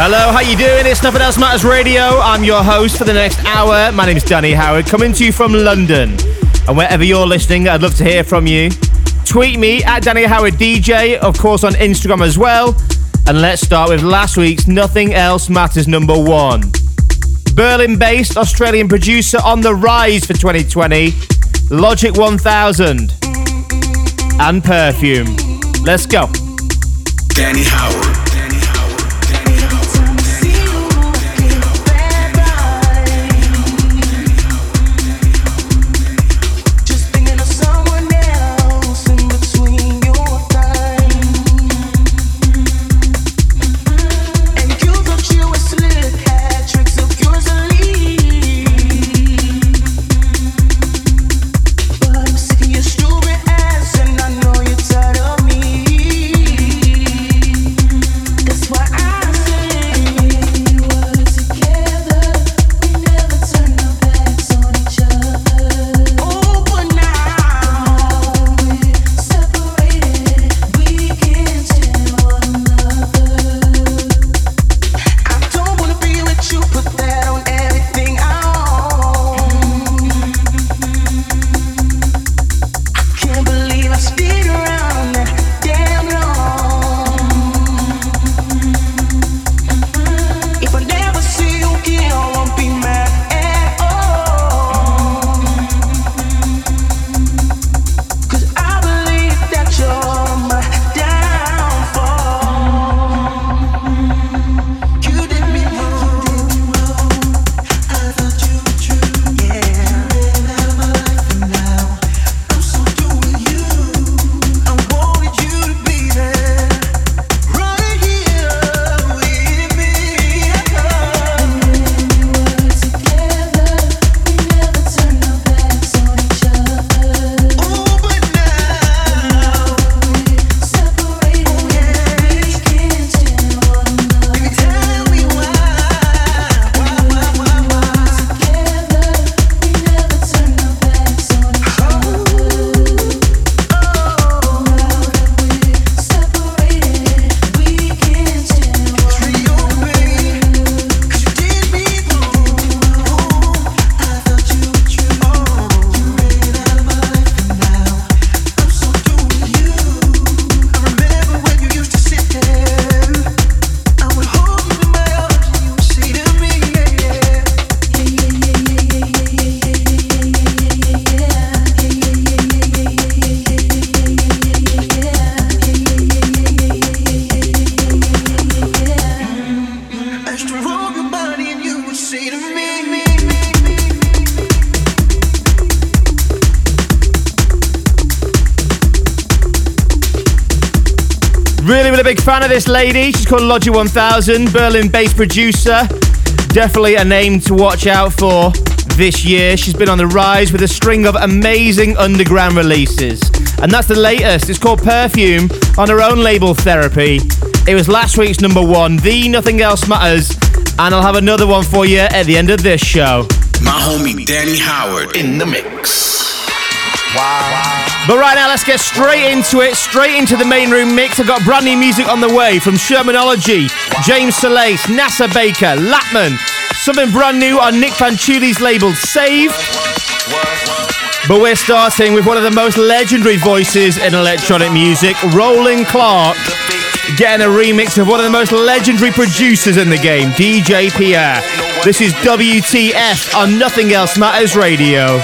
Hello, how you doing? It's Nothing Else Matters Radio. I'm your host for the next hour. My name is Danny Howard, coming to you from London. And wherever you're listening, I'd love to hear from you. Tweet me at Danny Howard DJ, of course on Instagram as well. And let's start with last week's Nothing Else Matters number one. Berlin-based Australian producer on the rise for 2020, Logic 1000 and Perfume. Let's go. Danny Howard. This lady. She's called Logic 1000, Berlin based producer. Definitely a name to watch out for this year. She's been on the rise with a string of amazing underground releases. And that's the latest. It's called Perfume on her own label Therapy. It was last week's number one, The Nothing Else Matters. And I'll have another one for you at the end of this show. My homie Danny Howard in the mix. Wow. But right now, let's get straight into it, straight into the main room mix. I've got brand new music on the way from Shermanology, James Solis, NASA Baker, Lapman, something brand new on Nick Fanciulli's label Save. But we're starting with one of the most legendary voices in electronic music, Roland Clark, getting a remix of one of the most legendary producers in the game, DJ Pierre. This is WTF on Nothing Else Matters Radio.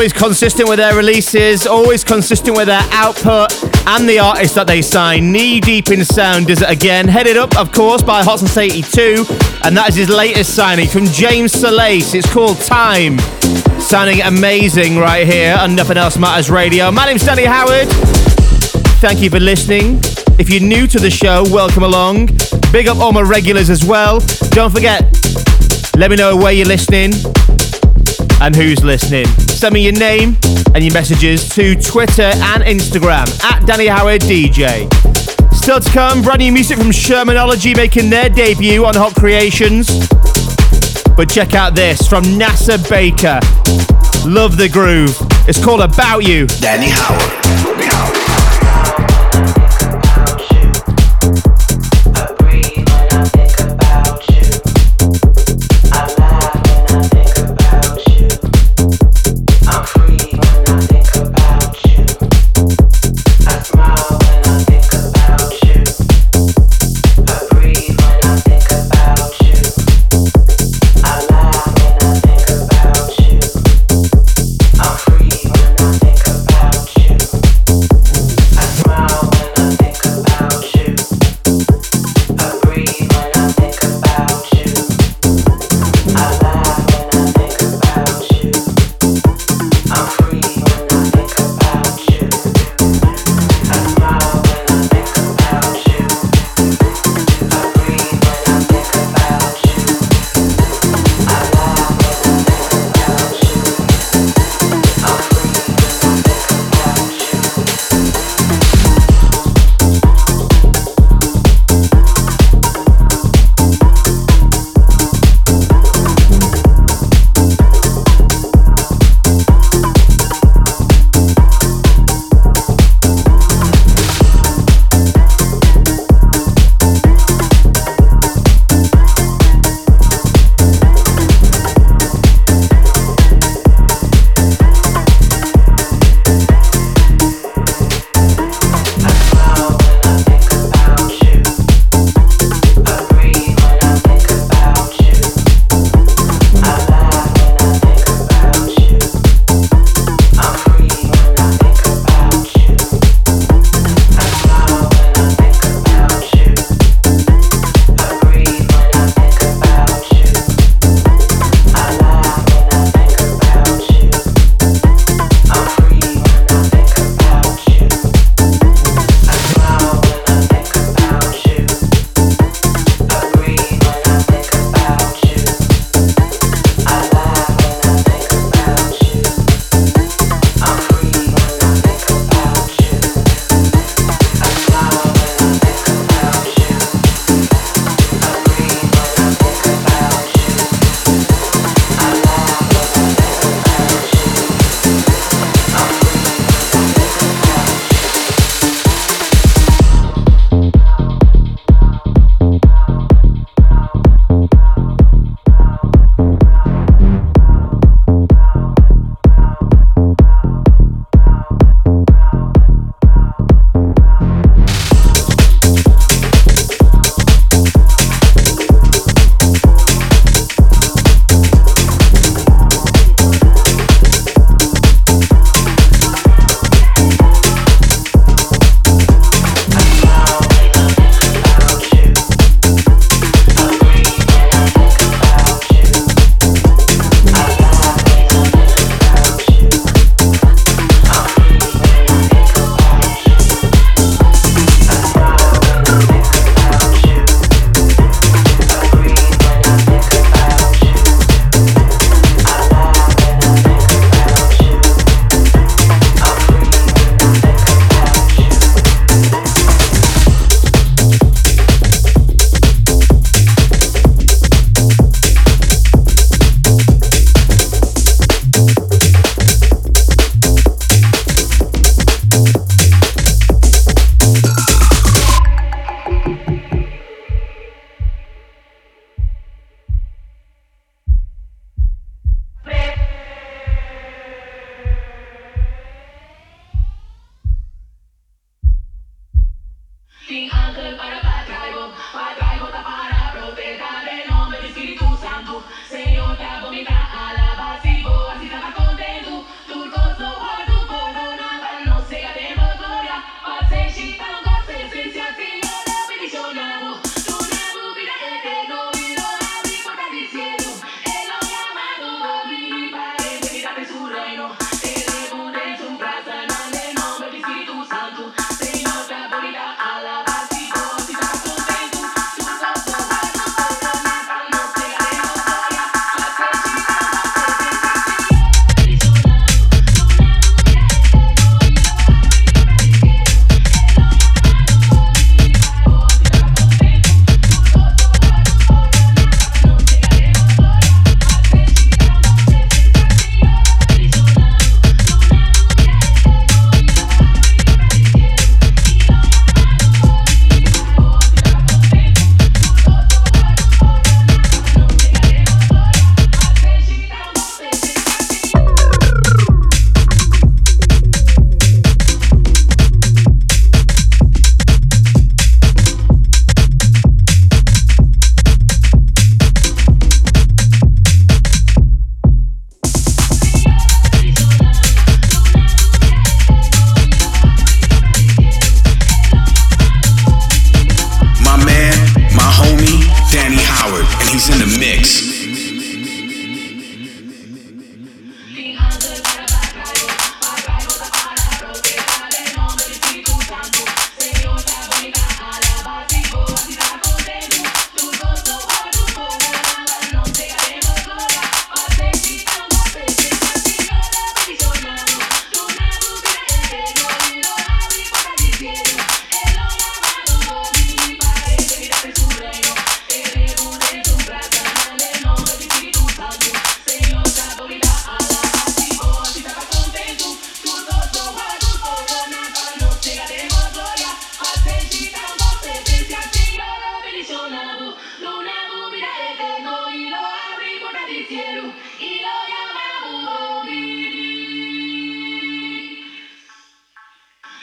Always consistent with their releases, always consistent with their output and the artists that they sign. Knee deep in sound does it again. Headed up, of course, by Hot Since 82, and that is his latest signing from James Solace. It's called Time. Sounding amazing right here on Nothing Else Matters Radio. My name's Danny Howard. Thank you for listening. If you're new to the show, welcome along. Big up all my regulars as well. Don't forget, let me know where you're listening and who's listening. Send me your name and your messages to Twitter and Instagram at Danny Howard DJ. Still to come, brand new music from Shermanology making their debut on Hot Creations. But check out this from NASA Baker. Love the groove. It's called About You. Danny Howard.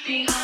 You.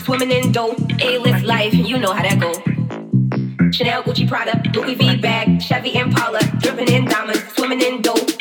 Swimming in dope, A-list life, you know how that go. Chanel, Gucci, Prada, Louis V bag, Chevy Impala, dripping in diamonds, swimming in dough.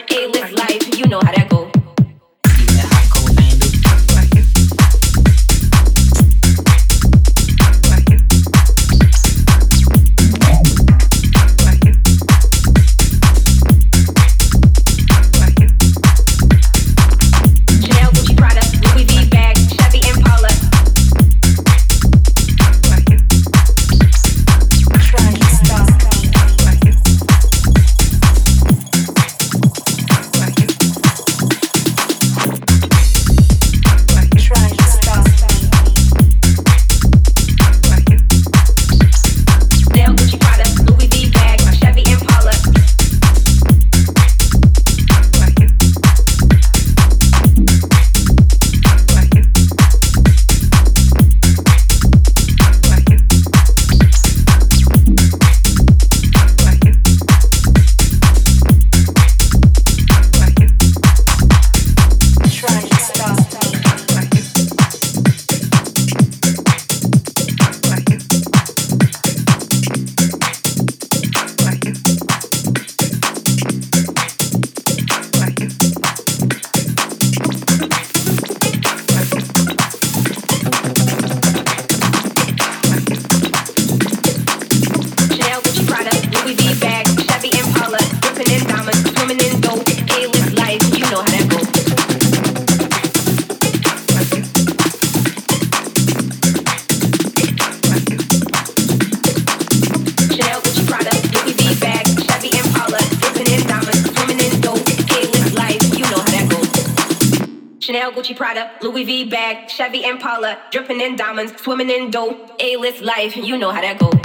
Chevy Impala, dripping in diamonds, swimming in dough. A-list life, you know how that go.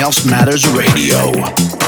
House Matters Radio.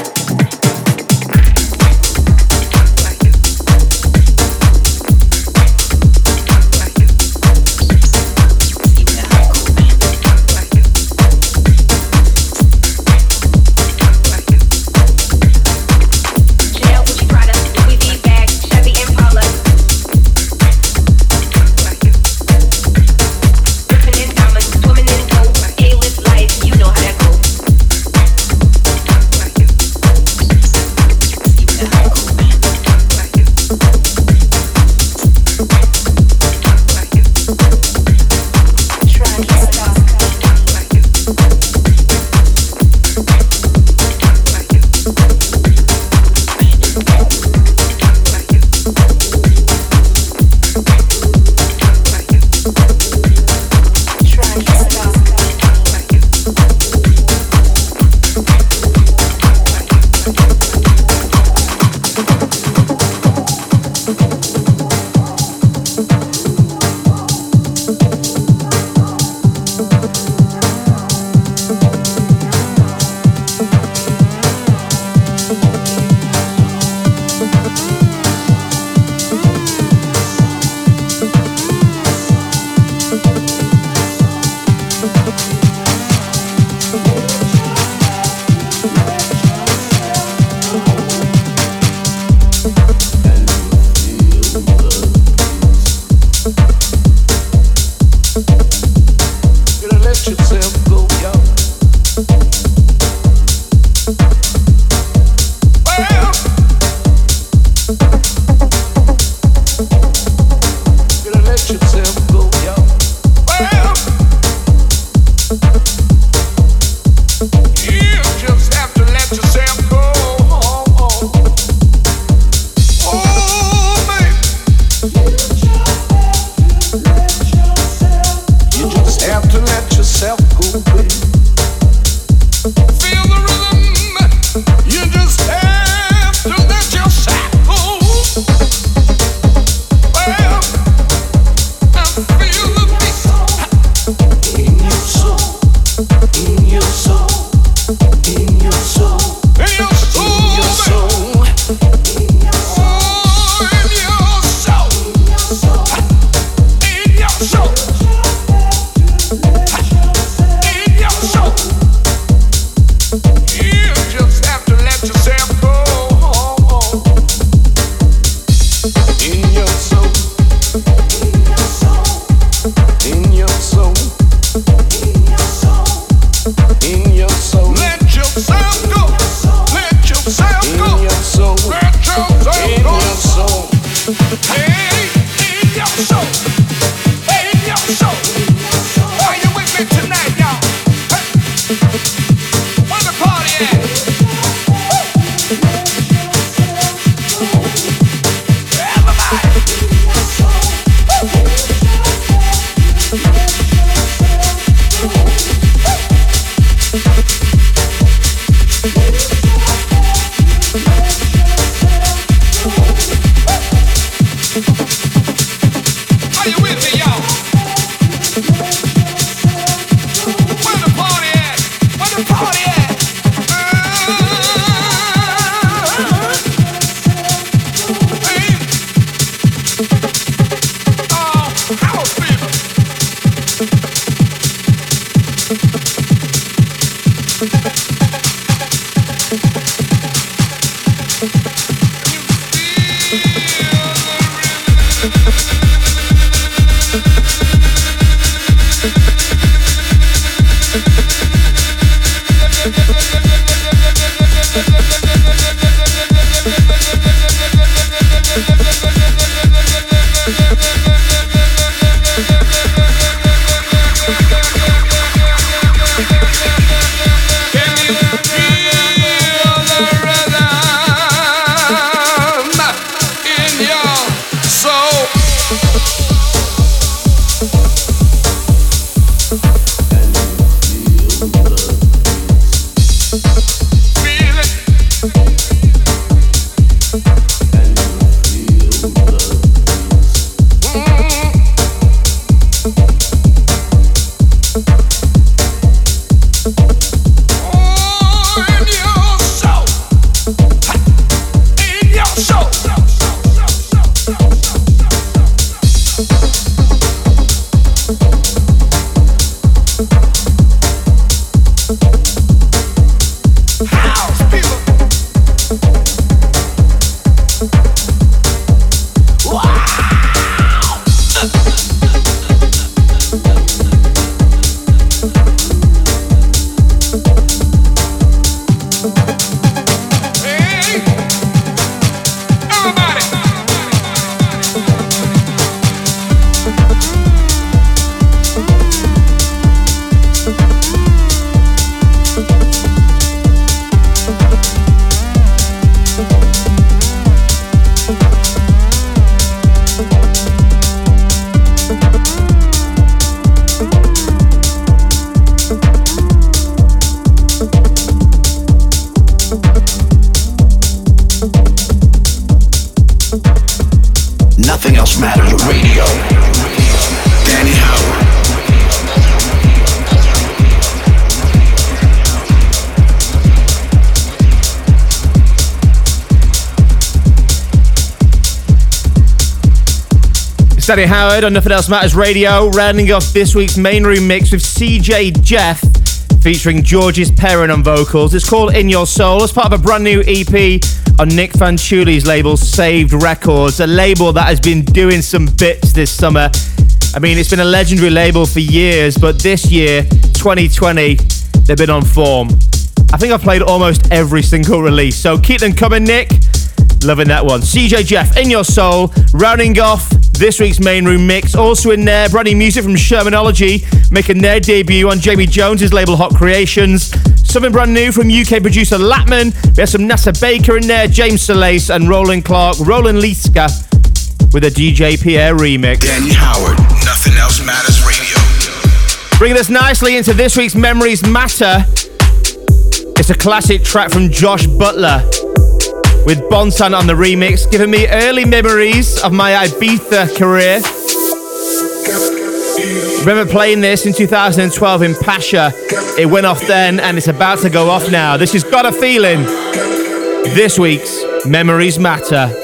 Hey! Danny Howard on Nothing Else Matters Radio, rounding off this week's main room mix with CJ Jeff featuring Georges Perrin on vocals. It's called In Your Soul as part of a brand new EP on Nick Fanciulli's label Saved Records, a label that has been doing some bits this summer. I mean, it's been a legendary label for years, but this year, 2020, they've been on form. I think I've played almost every single release, so keep them coming, Nick. Loving that one. CJ Jeff, In Your Soul, rounding off this week's main room mix. Also in there, brand new music from Shermanology, making their debut on Jamie Jones's label Hot Creations. Something brand new from UK producer Latman. We have some Nasa Baker in there, James Solis and Roland Clark, Roland Liska with a DJ Pierre remix. Danny Howard, Nothing Else Matters Radio. Bringing us nicely into this week's Memories Matter. It's a classic track from Josh Butler with Bontan on the remix, giving me early memories of my Ibiza career. Remember playing this in 2012 in Pacha? It went off then and it's about to go off now. This has got a feeling. This week's Memories Matter.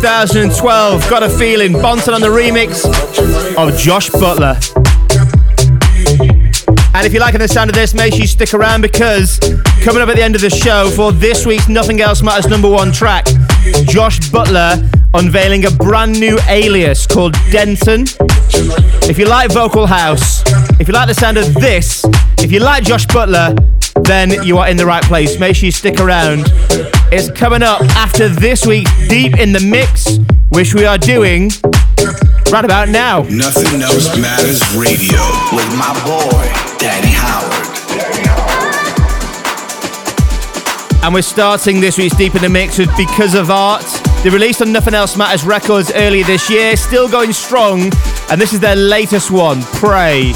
2012, got a feeling. Bontan on the remix of Josh Butler. And if you're liking the sound of this, make sure you stick around because coming up at the end of the show for this week's Nothing Else Matters number one track, Josh Butler unveiling a brand new alias called Denton. If you like vocal house, if you like the sound of this, if you like Josh Butler, then you are in the right place. Make sure you stick around. It's coming up after this week, Deep in the Mix, which we are doing right about now. Nothing else matters radio with my boy, Danny Howard. And we're starting this week's Deep in the Mix with Because of Art. They released on Nothing Else Matters Records earlier this year, still going strong, and this is their latest one, Pray.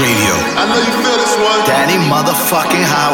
Radio. I know you feel this one. Danny motherfucking Howard.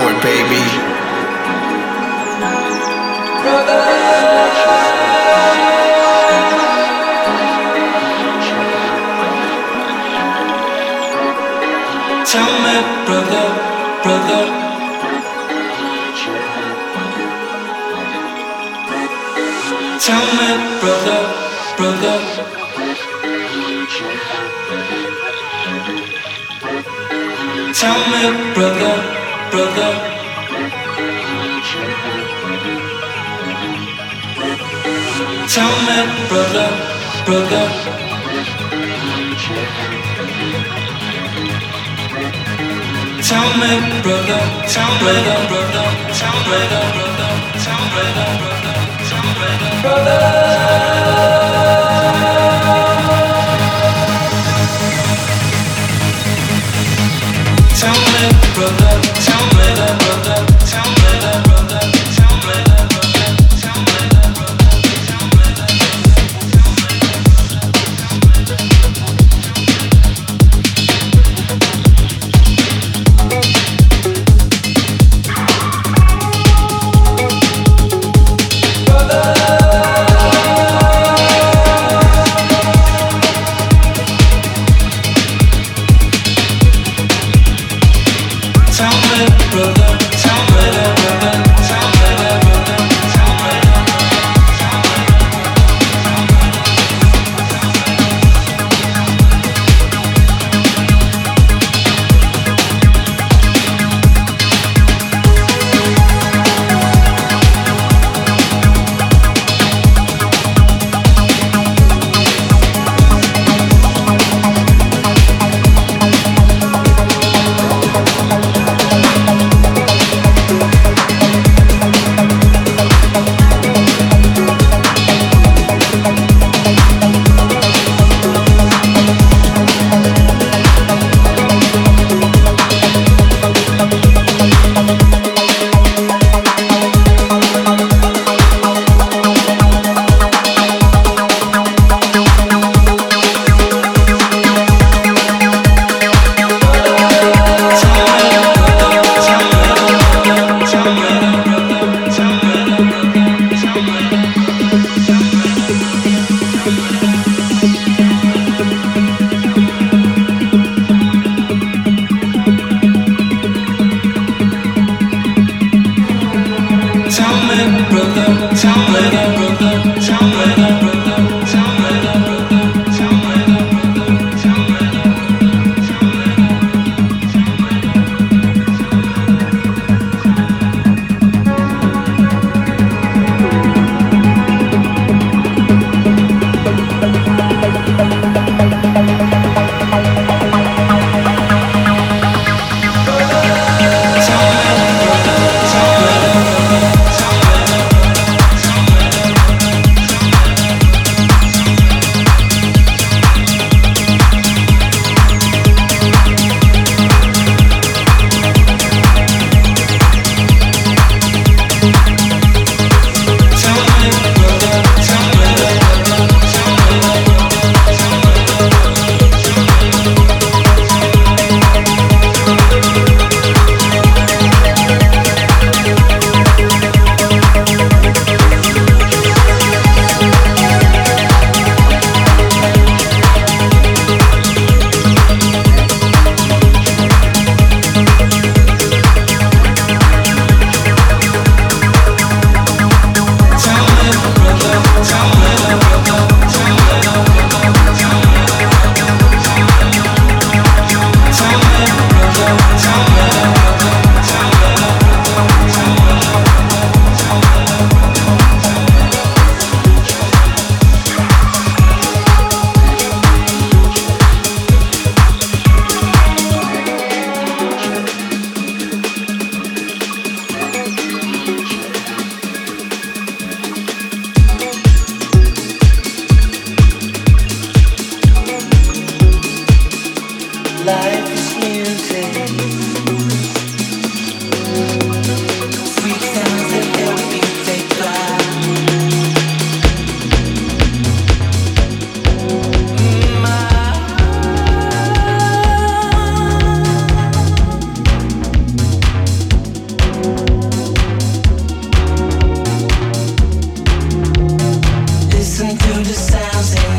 just sounds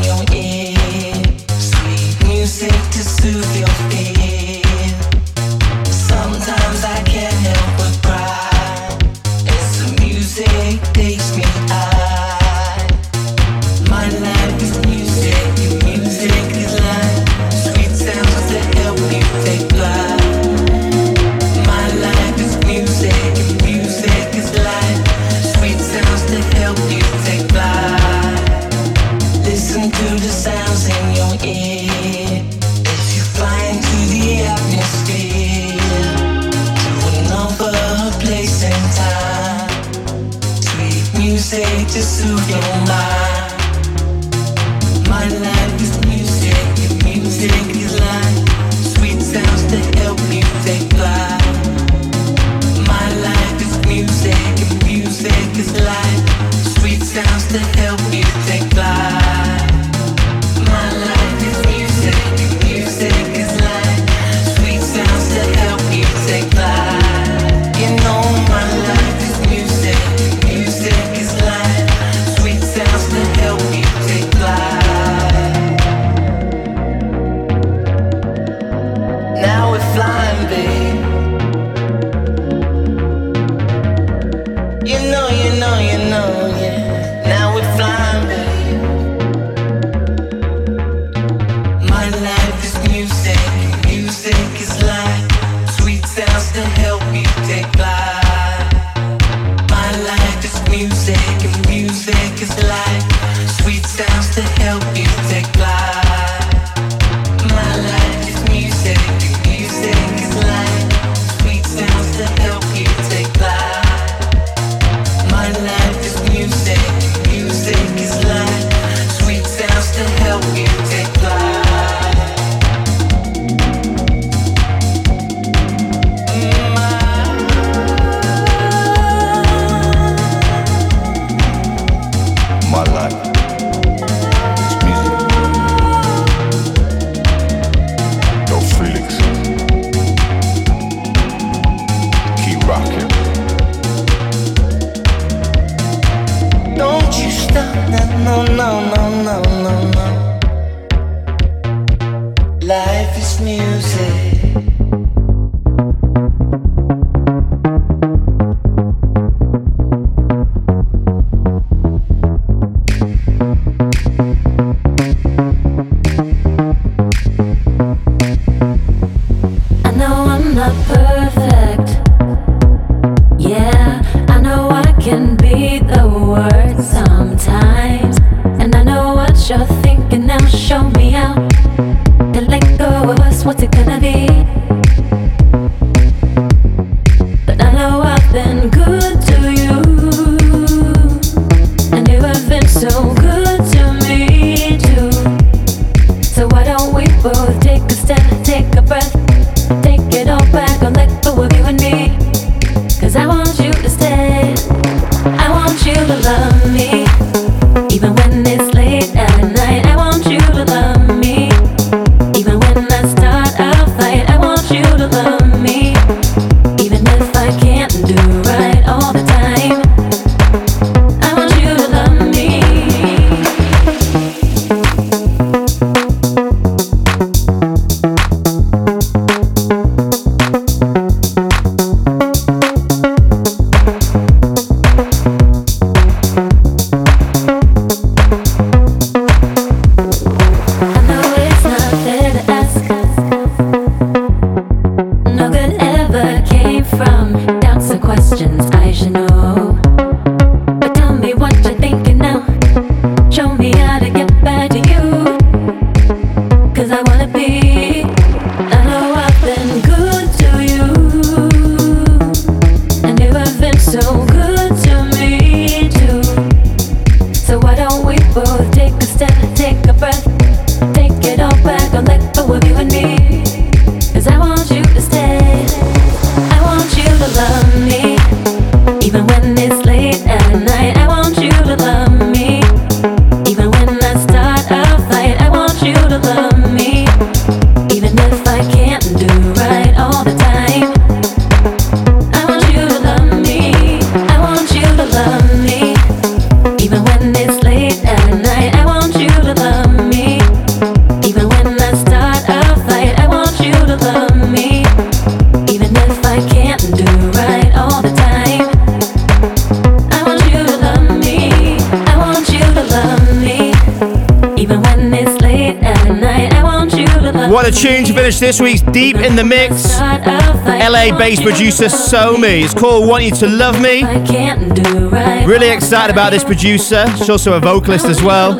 LA based producer Somi. It's called Want You to Love Me. I can't do right. Really excited about this producer. She's also a vocalist as well.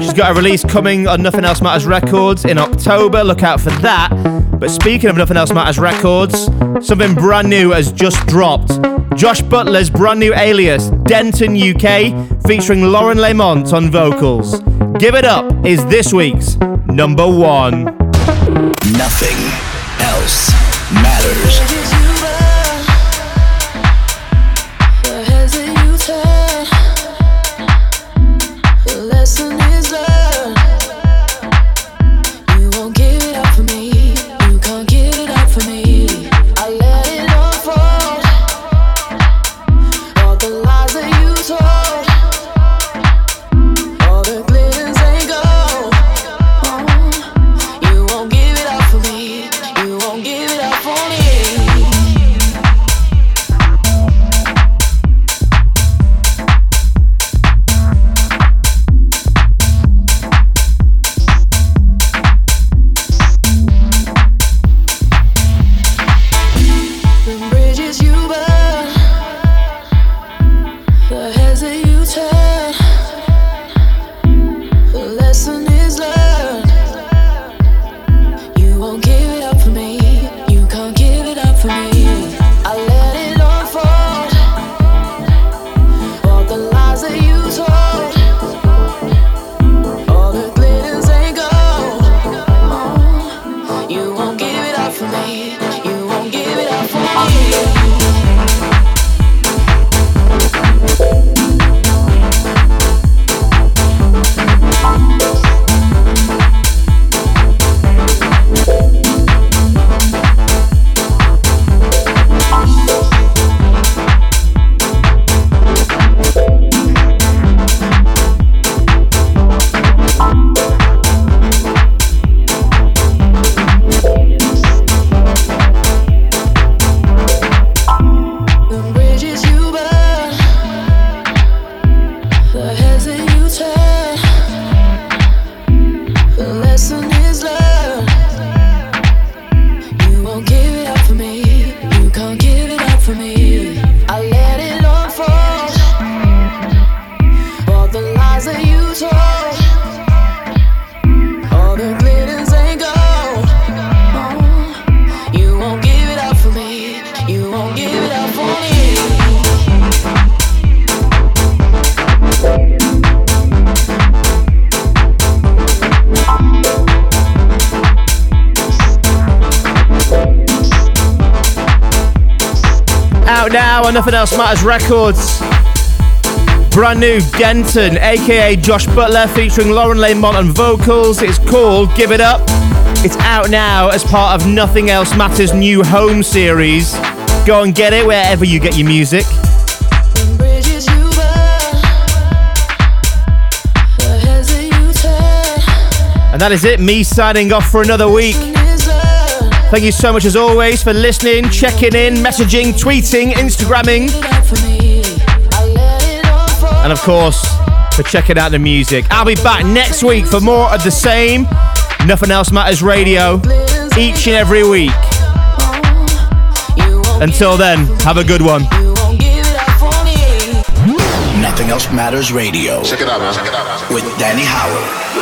She's got a release coming on Nothing Else Matters Records in October. Look out for that. But speaking of Nothing Else Matters Records, something brand new has just dropped. Josh Butler's brand new alias, Denton UK, featuring Lauren Lamont on vocals. Give It Up is this week's number one. Nothing else matters. Matters Records. Brand new Denton, aka Josh Butler, featuring Lauren Lamont on vocals. It's called Give It Up. It's out now as part of Nothing Else Matters new home series. Go and get it wherever you get your music. And that is it, me signing off for another week. Thank you so much as always for listening, checking in, messaging, tweeting, Instagramming. And of course, for checking out the music. I'll be back next week for more of the same. Nothing Else Matters Radio each and every week. Until then, have a good one. Nothing Else Matters Radio. Check it out, man. Check it out. With Danny Howard.